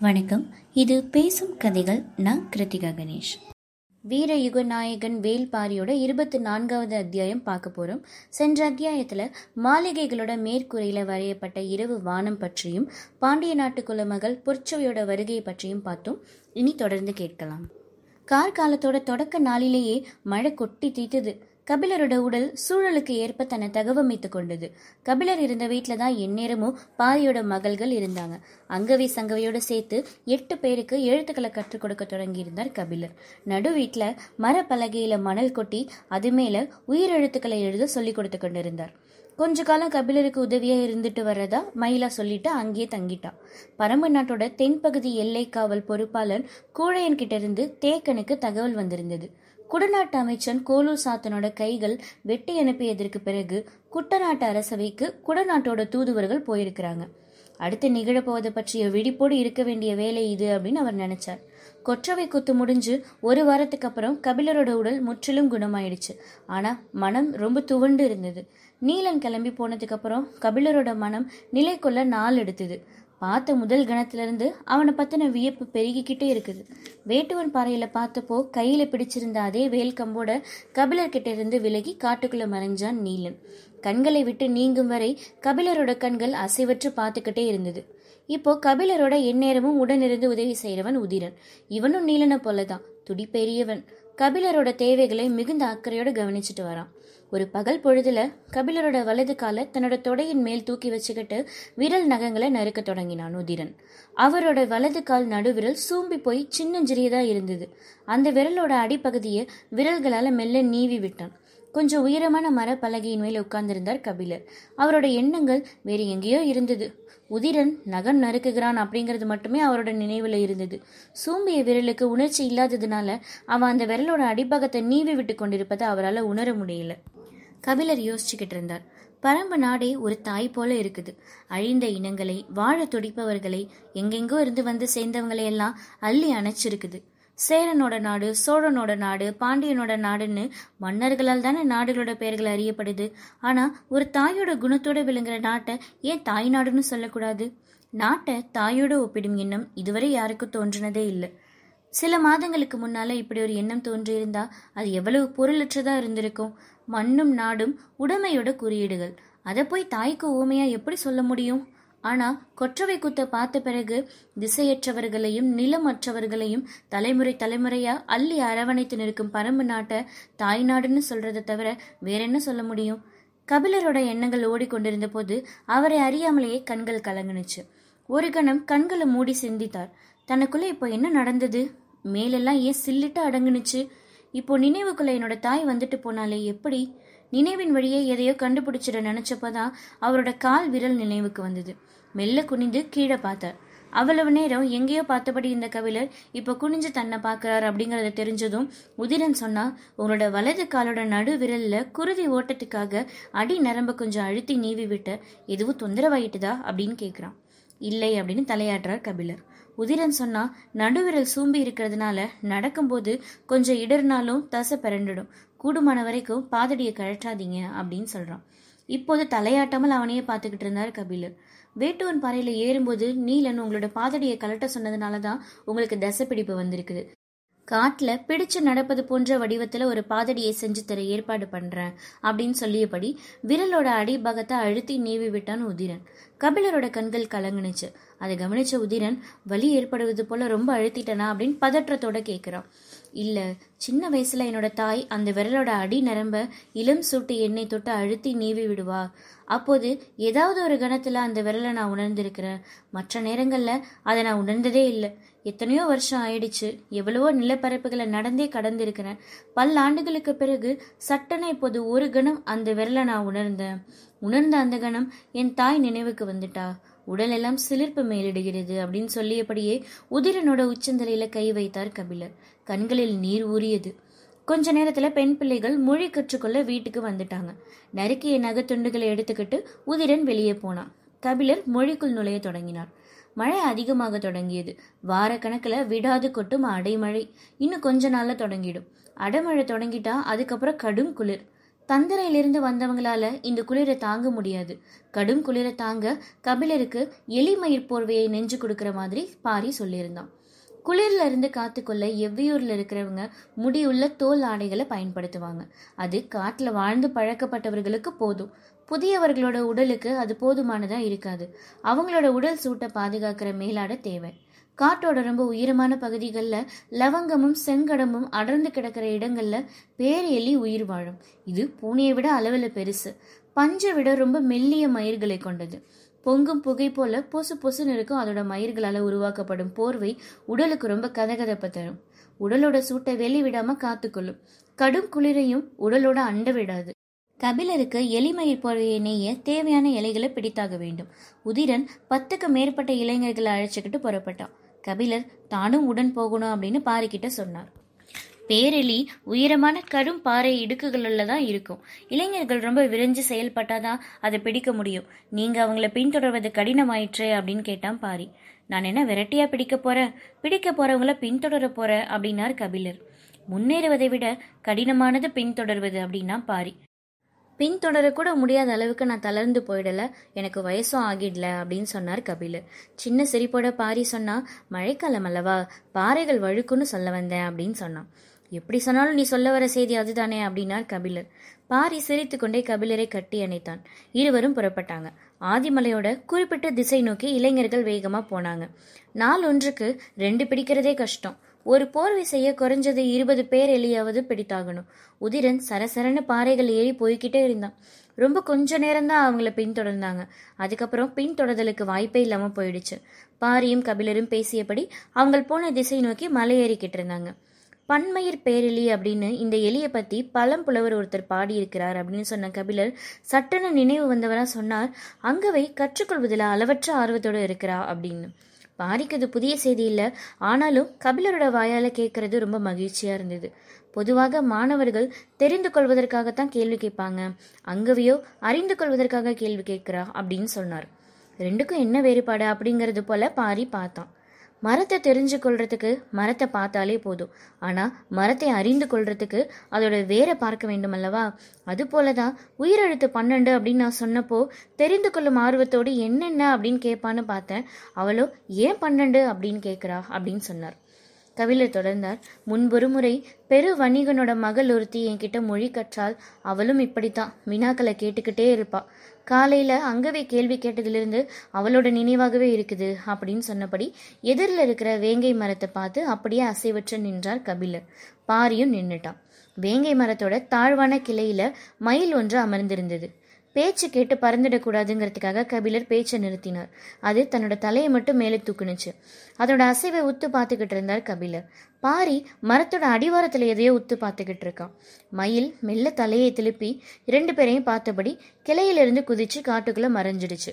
வணக்கம். இது பேசும் கதைகள். நான் கிருத்திகா கணேஷ். வீர யுகநாயகன் வேல்பாரியோட இருபத்தி நான்காவது அத்தியாயம் பார்க்க போகிறோம் சென்ற அத்தியாயத்தில் மாளிகைகளோட மேற்கூரையில் வரையப்பட்ட இரவு வானம் பற்றியும் பாண்டிய நாட்டு குலமகள் பொற்சவையோட வருகையை பற்றியும் பார்த்தோம். இனி தொடர்ந்து கேட்கலாம். கார்காலத்தோட தொடக்க நாளிலேயே மழை கொட்டி தீத்துது. கபிலரோட உடல் சூழலுக்கு ஏற்ப தன்னை தகவமைத்து கொண்டது. கபிலர் இருந்த வீட்டில் தான் எந்நேரமும் பாரியோட மகள்கள் இருந்தாங்க. அங்கவை சங்கவையோட சேர்த்து எட்டு பேருக்கு எழுத்துக்களை கற்றுக் கொடுக்க தொடங்கியிருந்தார் கபிலர். நடு வீட்டில் மரப்பலகையில மணல் கொட்டி அது மேல உயிரெழுத்துக்களை எழுத சொல்லிக் கொடுத்து கொண்டிருந்தார். கொஞ்ச காலம் கபிலருக்கு உதவியா இருந்துட்டு வர்றதா மயிலா சொல்லிட்டு அங்கேயே தங்கிட்டான் பரம்பு நாட்டோட தென்பகுதி எல்லை காவல் பொறுப்பாளர் கூழையன் கிட்ட இருந்து தேக்கனுக்கு தகவல் வந்திருந்தது. குடநாட்டு அமைச்சன் கோலூர் சாத்தனோட கைகள் வெட்டி அனுப்பியதற்கு பிறகு குட்டநாட்டு அரசவைக்கு குடநாட்டோட தூதுவர்கள் போயிருக்கிறாங்க. அடுத்து நிகழப்போவதை பற்றிய விழிப்போடு இருக்க வேண்டிய வேலை இது அப்படின்னு அவர் நினைச்சார். கொற்றவை குத்து முடிஞ்சு ஒரு வாரத்துக்கு அப்புறம் கபிலரோட உடல் முற்றிலும் குணமாயிடுச்சு. ஆனா மனம் ரொம்ப துவண்டு இருந்தது. நீலன் கிளம்பி போனதுக்கு அப்புறம் கபிலரோட மனம் நிலை கொள்ள நாள் எடுத்தது. பார்த்த முதல் கணத்திலிருந்து அவனை பத்தின வியப்பு பெருகிக்கிட்டே இருக்குது. வேட்டுவன் பாறையில பார்த்தப்போ கையில பிடிச்சிருந்த அதே வேல் கம்போட கபிலர்கிட்ட இருந்து விலகி காட்டுக்குள்ள மறைஞ்சான் நீலன். கண்களை விட்டு நீங்கும் வரை கபிலரோட கண்கள் அசைவற்று பார்த்துக்கிட்டே இருந்தது. இப்போ கபிலரோட எந்நேரமும் உடனிருந்து உதவி செய்யறவன் உதிரன். இவனும் நீலனை போலதான். துடிப்பெரியவன் கபிலரோட தேவைகளை மிகுந்த அக்கறையோட கவனிச்சுட்டு வரான். ஒரு பகல் பொழுதுல கபிலரோட வலது காலை தன்னோட தொடையின் மேல் தூக்கி வச்சுக்கிட்டு விரல் நகங்களை நறுக்க தொடங்கினான் உதிரன். அவரோட வலது கால் நடுவிரல் சூம்பி போய் சின்னஞ்சிறியதா இருந்தது. அந்த விரலோட அடிப்பகுதியை விரல்களால மெல்ல நீவி விட்டான். கொஞ்சம் உயரமான மரப்பலகையின் மேல் உட்கார்ந்திருந்தார் கபிலர். அவரோட எண்ணங்கள் வேறு எங்கேயோ இருந்தது. உதிரன் நகம் நறுக்குகிறான் அப்படிங்கிறது மட்டுமே அவரோட நினைவில் இருந்தது. சூம்பிய விரலுக்கு உணர்ச்சி இல்லாததுனால அவன் அந்த விரலோட அடிப்பாகத்தை நீவி விட்டு கொண்டிருப்பதை அவரால் உணர முடியல. கபிலர் யோசிச்சுக்கிட்டு இருந்தார். பரம்பு நாடே ஒரு தாய் போல இருக்குது. அழிந்த இனங்களை வாழ துடிப்பவர்களை எங்கெங்கோ இருந்து வந்து சேர்ந்தவங்களை எல்லாம் அள்ளி அணைச்சிருக்குது. சேரனோட நாடு சோழனோட நாடு பாண்டியனோட நாடுன்னு மன்னர்களால் தானே நாடுகளோட பெயர்கள் அறியப்படுது. ஆனால் ஒரு தாயோட குணத்தோட விளங்குற நாட்டை ஏன் தாய் நாடுன்னு சொல்லக்கூடாது? நாட்டை தாயோட ஒப்பிடும் எண்ணம் இதுவரை யாருக்கும் தோன்றினதே இல்லை. சில மாதங்களுக்கு முன்னால இப்படி ஒரு எண்ணம் தோன்றியிருந்தா அது எவ்வளவு பொருளற்றதா இருந்திருக்கும். மண்ணும் நாடும் உடைமையோட குறியீடுகள். அதை போய் தாய்க்கு ஊமையா எப்படி சொல்ல முடியும்? ஆனா கொற்றவை குத்த பார்த்த பிறகு திசையற்றவர்களையும் நிலமற்றவர்களையும் தலைமுறை தலைமுறையா அள்ளி அரவணைத்து நிற்கும் பரம்பு நாட்டை தாய் நாடுன்னு சொல்றதை தவிர வேற என்ன சொல்ல முடியும்? கபிலரோட எண்ணங்கள் ஓடிக்கொண்டிருந்த போது அவரை அறியாமலேயே கண்கள் கலங்குனுச்சு. ஒரு கணம் கண்களை மூடி சிந்தித்தார். தனக்குள்ள இப்போ என்ன நடந்தது? மேலெல்லாம் ஏன் சில்லிட்டு அடங்குனுச்சு? இப்போ நினைவுக்குள்ள என்னோட தாய் வந்துட்டு போனாலே எப்படி? நினைவின் வழியே எதையோ கண்டுபிடிச்சிட நினைச்சப்பதான் அவரோட கால் விரல் நினைவுக்கு வந்தது. மெல்ல குனிந்து கீழே பார்த்தார். அவ்வளவு நேரம் எங்கேயோ பார்த்தபடி இந்த கவிழர் இப்ப குனிஞ்சு தன்னை பார்க்கறார் அப்படிங்கறத தெரிஞ்சதும் உதிரன் சொன்னா உங்களோட வலது காலோட நடு விரல்ல குருதி ஓட்டத்துக்காக அடி நரம்ப கொஞ்சம் அழுத்தி நீவி விட்ட எதுவும் தொந்தரவாயிட்டுதா? அப்படின்னு கேக்குறான். இல்லை அப்படின்னு தலையாட்டுறார் கபிலர். உதிரன் சொன்னா நடுவிரல் சூம்பி இருக்கிறதுனால நடக்கும்போது கொஞ்சம் இடர்னாலும் தசை பிறண்டுடும் கூடுமான வரைக்கும் பாதடியை கழற்றாதீங்க அப்படின்னு சொல்றான். இப்போது தலையாட்டாமல் அவனையே பார்த்துக்கிட்டு இருந்தார் கபிலர் வேட்டுவன் பாறையில ஏறும்போது நீலன் உங்களோட பாதடியை கலட்ட சொன்னதுனால தான் உங்களுக்கு தசை பிடிப்பு வந்திருக்குது. காட்டில் பிடிச்சு நடப்பது போன்ற வடிவத்தில் ஒரு பாதடியை செஞ்சு தர ஏற்பாடு பண்றேன் அப்படின்னு சொல்லியபடி விரலோட அடிபாகத்தை அழுத்தி நீவி விட்டான் உதிரன். கபிலரோட கண்கள் கலங்குனுச்சு. அதை கவனிச்ச உதிரன் வலி ஏற்படுவது போல ரொம்ப அழுத்திட்டனா? அப்படின்னு பதற்றத்தோட கேட்குறான் இல்ல சின்ன வயசுல என்னோட தாய் அந்த விரலோட அடி நரம்ப இளம் சூட்டு எண்ணெய் தொட்டு அழுத்தி நீவி விடுவா. அப்போது ஏதாவது ஒரு கணத்துல அந்த விரலை நான் உணர்ந்திருக்கிறேன். மற்ற நேரங்கள்ல அதை நான் உணர்ந்ததே இல்லை. எத்தனையோ வருஷம் ஆயிடுச்சு. எவ்வளவோ நிலப்பரப்புகளை நடந்தே கடந்திருக்கிறேன். பல ஆண்டுகளுக்கு பிறகு சட்டன இப்போது ஒரு கணம் அந்த விரலை நான் உணர்ந்தேன். உணர்ந்த அந்த கணம் என் தாய் நினைவுக்கு வந்துட்டா. உடல் எல்லாம் சிலிர்ப்பு மேலிடுகிறது அப்படின்னு சொல்லியபடியே உதிரனோட உச்சந்தலையில கை வைத்தார் கபிலர். கண்களில் நீர் ஊறியது. கொஞ்ச நேரத்துல பெண் பிள்ளைகள் மொழி கற்றுக்கொள்ள வீட்டுக்கு வந்துட்டாங்க. நறுக்கிய நகத்துண்டுகளை எடுத்துக்கிட்டு உதிரன் வெளியே போனான். கபிலர் மொழிக்குள் நுழைய தொடங்கினார். மழை அதிகமாக தொடங்கியது. வார கணக்குல விடாது கொட்டும் அடைமழை. இன்னும் கொஞ்ச நாள்ல தொடங்கிடும். அடைமழை தொடங்கிட்டா அதுக்கப்புறம் கடும் குளிர். தந்தரையிலிருந்து வந்தவங்களால இந்த குளிரை தாங்க முடியாது. கடும் குளிரை தாங்க கபிலருக்கு எலிமயிர் போர்வையை நெஞ்சு கொடுக்கற மாதிரி பாரி சொல்லியிருந்தான். குளிர்ல இருந்து காத்துக்கொள்ள எவ்வியூர்ல இருக்கிறவங்க முடியுள்ள தோல் ஆடைகளை பயன்படுத்துவாங்க. அது காட்டுல வாழ்ந்து பழக்கப்பட்டவர்களுக்கு போதும். புதியவர்களோட உடலுக்கு அது போதுமானதா இருக்காது. அவங்களோட உடல் சூட்டை பாதுகாக்கிற மேலாட தேவை. காட்டோட ரொம்ப உயரமான பகுதிகளில் லவங்கமும் செங்கடமும் அடர்ந்து கிடக்கிற இடங்களில் பேரெலி உயிர் வாழும். இது பூனையை விட அளவில் பெருசு. பஞ்சை விட ரொம்ப மெல்லிய மயிர்களை கொண்டது. பொங்கும் புகை போல பொசு பொசுன்னு இருக்கும். அதோட மயிர்களால் உருவாக்கப்படும் போர்வை உடலுக்கு ரொம்ப கதகதப்பை தரும். உடலோட சூட்டை வெளி காத்துக்கொள்ளும் கடும் குளிரையும் உடலோட அண்ட விடாது. கபிலருக்கு எலிமயிர் போர்வையை நெய்ய தேவையான இலைகளை பிடித்தாக வேண்டும். உதிரன் பத்துக்கு மேற்பட்ட இளைஞர்களை அழைச்சிக்கிட்டு புறப்பட்டான். கபிலர் தானும் உடன் போகணும் அப்படின்னு பாரிக்கிட்ட சொன்னார். பேரெலி உயரமான கரும் பாறை இடுக்குகளில் தான் இருக்கும். இளைஞர்கள் ரொம்ப விரைஞ்சு செயல்பட்டாதான் அதை பிடிக்க முடியும். நீங்க அவங்கள பின்தொடர்வது கடினமாயிற்று அப்படின்னு கேட்டான் பாரி. நான் என்ன விரட்டியா பிடிக்க போறேன் பிடிக்க போறவங்கள பின்தொடர போறேன் அப்படின்னார் கபிலர். முன்னேறுவதை விட கடினமானது பின்தொடர்வது அப்படின்னா பாரி. பின்தொடரக்கூட முடியாத அளவுக்கு நான் தளர்ந்து போயிடல. எனக்கு வயசும் ஆகிடல அப்படின்னு சொன்னார் கபிலர் சின்ன சிரிப்போட பாரி சொன்னா மழைக்காலம் அல்லவா? பாறைகள் வழுக்குன்னு சொல்ல வந்தேன் அப்படின்னு சொன்னான். எப்படி சொன்னாலும் நீ சொல்ல வர செய்தி அதுதானே அப்படின்னார் கபிலர் பாரி சிரித்து கொண்டே கபிலரை கட்டி அணைத்தான். இருவரும் புறப்பட்டாங்க. ஆதிமலையோட குறிப்பிட்ட திசை நோக்கி இளைஞர்கள் வேகமாக போனாங்க. நாள் ஒன்றுக்கு ரெண்டு பிடிக்கிறதே கஷ்டம். ஒரு போர்வை செய்ய குறைஞ்சது இருபது பேர் எலியாவது பிடித்தாகணும். உதிரன் சரசரன்னு பாறைகள் ஏறி போய்கிட்டே இருந்தான். ரொம்ப கொஞ்ச நேரம்தான் அவங்கள பின்தொடர்ந்தாங்க. அதுக்கப்புறம் பின்தொடர்தலுக்கு வாய்ப்பே இல்லாம போயிடுச்சு. பாரியும் கபிலரும் பேசியபடி அவங்க போன திசை நோக்கி மலை ஏறிக்கிட்டு இருந்தாங்க. பன்மயிர் பேரெலி அப்படின்னு இந்த எலியை பத்தி பழம் புலவர் ஒருத்தர் பாடியிருக்கிறார் அப்படின்னு சொன்ன கபிலர் சட்டென நினைவு வந்தவரா சொன்னார் அங்கவை கற்றுக்கொள்வதில் அளவற்ற ஆர்வத்தோடு இருக்கிறா அப்படின்னு. பாரிக்கு இது புதிய செய்தி இல்லை. ஆனாலும் கபிலரோட வாயால் கேட்கறது ரொம்ப மகிழ்ச்சியாக இருந்தது. பொதுவாக மாணவர்கள் தெரிந்து கொள்வதற்காகத்தான் கேள்வி கேட்பாங்க. அங்கவையோ அறிந்து கொள்வதற்காக கேள்வி கேட்குறா அப்படின்னு சொன்னார். ரெண்டுக்கும் என்ன வேறுபாடு அப்படிங்கிறது போல பாரி பார்த்தான். மரத்தை தெரிஞ்சு கொள்றதுக்கு மரத்தை பார்த்தாலே போதும். ஆனால் மரத்தை அறிந்து கொள்றதுக்கு அதோட வேரை பார்க்க வேண்டும் அல்லவா? அது போலதான் உயிரெழுத்து பன்னெண்டு அப்படின்னு நான் சொன்னப்போ தெரிந்து கொள்ளும் ஆர்வத்தோடு என்னென்ன அப்படின்னு கேட்பான்னு பார்த்தேன். அவளோ ஏன் பன்னெண்டு? அப்படின்னு கேட்குறா அப்படின்னு சொன்னார். கபிலர் தொடர்ந்தார். முன்பொரு முறை பெரு வணிகனோட மகள் ஒருத்தி என்கிட்ட மொழி கற்றால் அவளும் இப்படித்தான். வினாக்களை கேட்டுக்கிட்டே இருப்பா. காலையில அங்கவே கேள்வி கேட்டதிலிருந்து அவளோட நினைவாகவே இருக்குது அப்படின்னு சொன்னபடி எதிரில் இருக்கிற வேங்கை மரத்தை பார்த்து அப்படியே அசைவற்று நின்றார் கபிலர். பாரியும் நின்னுட்டான். வேங்கை மரத்தோட தாழ்வான கிளையில மயில் ஒன்று அமர்ந்திருந்தது. பேச்சு கேட்டு பறந்துடக்கூடாதுங்கிறதுக்காக கபிலர் பேச்சை நிறுத்தினார். அது தன்னோட தலையை மட்டும் மேலே தூக்குனுச்சு. அதோட அசைவை உத்து பார்த்துக்கிட்டு இருந்தார் கபிலர். பாரி மரத்தோட அடிவாரத்துல எதையோ உத்து பார்த்துக்கிட்டு இருக்கான். மயில் மெல்ல தலையை திருப்பி இரண்டு பேரையும் பார்த்தபடி கிளையிலிருந்து குதிச்சு காட்டுக்குள்ள மறைஞ்சிடுச்சு.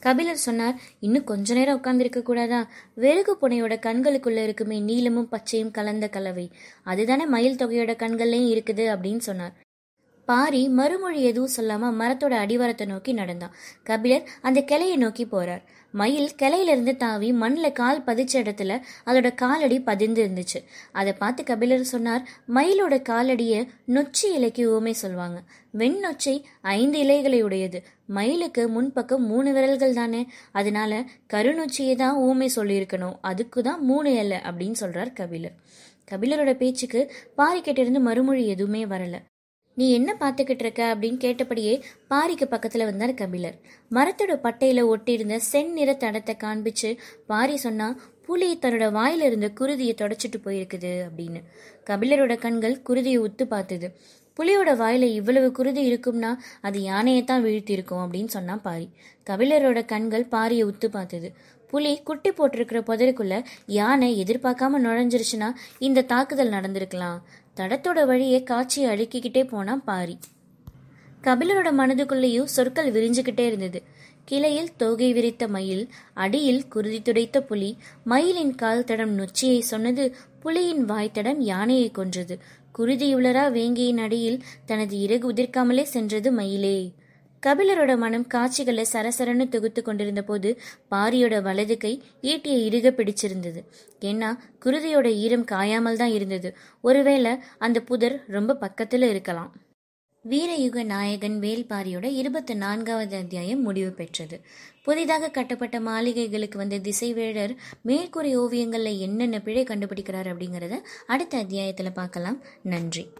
கபிலர் சொன்னார் இன்னும் கொஞ்ச நேரம் உட்கார்ந்துருக்க கூடாதா? வெறுகு புனையோட கண்களுக்குள்ள இருக்குமே நீலமும் பச்சையும் கலந்த கலவை. அதுதானே மயில் தொகையோட கண்கள்லையும் இருக்குது அப்படின்னு சொன்னார். பாரி மறுமொழி எதுவும் சொல்லாம மரத்தோட அடிவாரத்தை நோக்கி நடந்தான். கபிலர் அந்த கிளையை நோக்கி போறார். மயில் கிளையிலிருந்து தாவி மண்ணில் கால் பதிச்ச இடத்துல அதோட காலடி பதிந்து இருந்துச்சு. அதை பார்த்து கபிலர் சொன்னார் மயிலோட காலடியை நொச்சி இலைக்கு ஊமை சொல்லுவாங்க வெண்ணொச்சை ஐந்து இலைகளை உடையது. மயிலுக்கு முன்பக்கம் மூணு விரல்கள் தானே. அதனால கருநொச்சியை தான் ஊமை சொல்லியிருக்கணும். அதுக்கு தான் மூணு இலை அப்படின்னு சொல்றார் கபிலர். கபிலரோட பேச்சுக்கு பாரிக்கிட்ட மறுமொழி எதுவுமே வரல. நீ என்ன பார்த்துக்கிட்டு இருக்க அப்படின்னு கேட்டபடியே பாரிக்கு பக்கத்துல வந்தார் கபிலர். மரத்தோட பட்டையில ஒட்டியிருந்த செந்நிற தடத்தை காண்பிச்சு பாரி சொன்னா புலி தன்னோட வாயில இருந்த குருதியை தொடச்சிட்டு போயிருக்குது அப்படின்னு. கபிலரோட கண்கள் குருதியை உத்து பார்த்தது. புலியோட வாயில இவ்வளவு குருதி இருக்கும்னா அது யானையை தான் வீழ்த்தி இருக்கும் அப்படின்னு சொன்னா பாரி. கபிலரோட கண்கள் பாரியை உத்து பார்த்தது. புலி குட்டி போட்டிருக்கிற புதருக்குள்ள யானை எதிர்பார்க்காம நுழைஞ்சிருச்சுன்னா இந்த தாக்குதல் நடந்திருக்கலாம் தடத்தோட வழியை காட்சியை அழுக்கிக்கிட்டே போனான் பாரி. கபிலரோட மனதுக்குள்ளேயும் சொற்கள் விரிஞ்சுக்கிட்டே இருந்தது. கிளையில் தோகை விரித்த மயில் அடியில் குருதி துடைத்த புலி மயிலின் கால் தடம் நொச்சியை சொன்னது புலியின் வாய்த்தடம் யானையை கொன்றது. குருதியுளரா வேங்கியின் அடியில் தனது இறகு உதிர்க்காமலே சென்றது மயிலே. கபிலரோட மனம் காட்சிகளை சரசரன்னு தொகுத்து கொண்டிருந்த போது பாரியோட வலது கை ஈட்டியை இறுக பிடிச்சிருந்தது. ஏன்னா குருதியோட ஈரம் காயாமல் தான் இருந்தது. ஒருவேளை அந்த புதர் ரொம்ப பக்கத்துல இருக்கலாம். வீரயுக நாயகன் வேல்பாரியோட இருபத்தி நான்காவது அத்தியாயம் முடிவு பெற்றது. புதிதாக கட்டப்பட்ட மாளிகைகளுக்கு வந்த திசைவேழர் மேற்கூறிய ஓவியங்களில் என்னென்ன பிழை கண்டுபிடிக்கிறார் அப்படிங்கிறத அடுத்த அத்தியாயத்தில் பார்க்கலாம். நன்றி.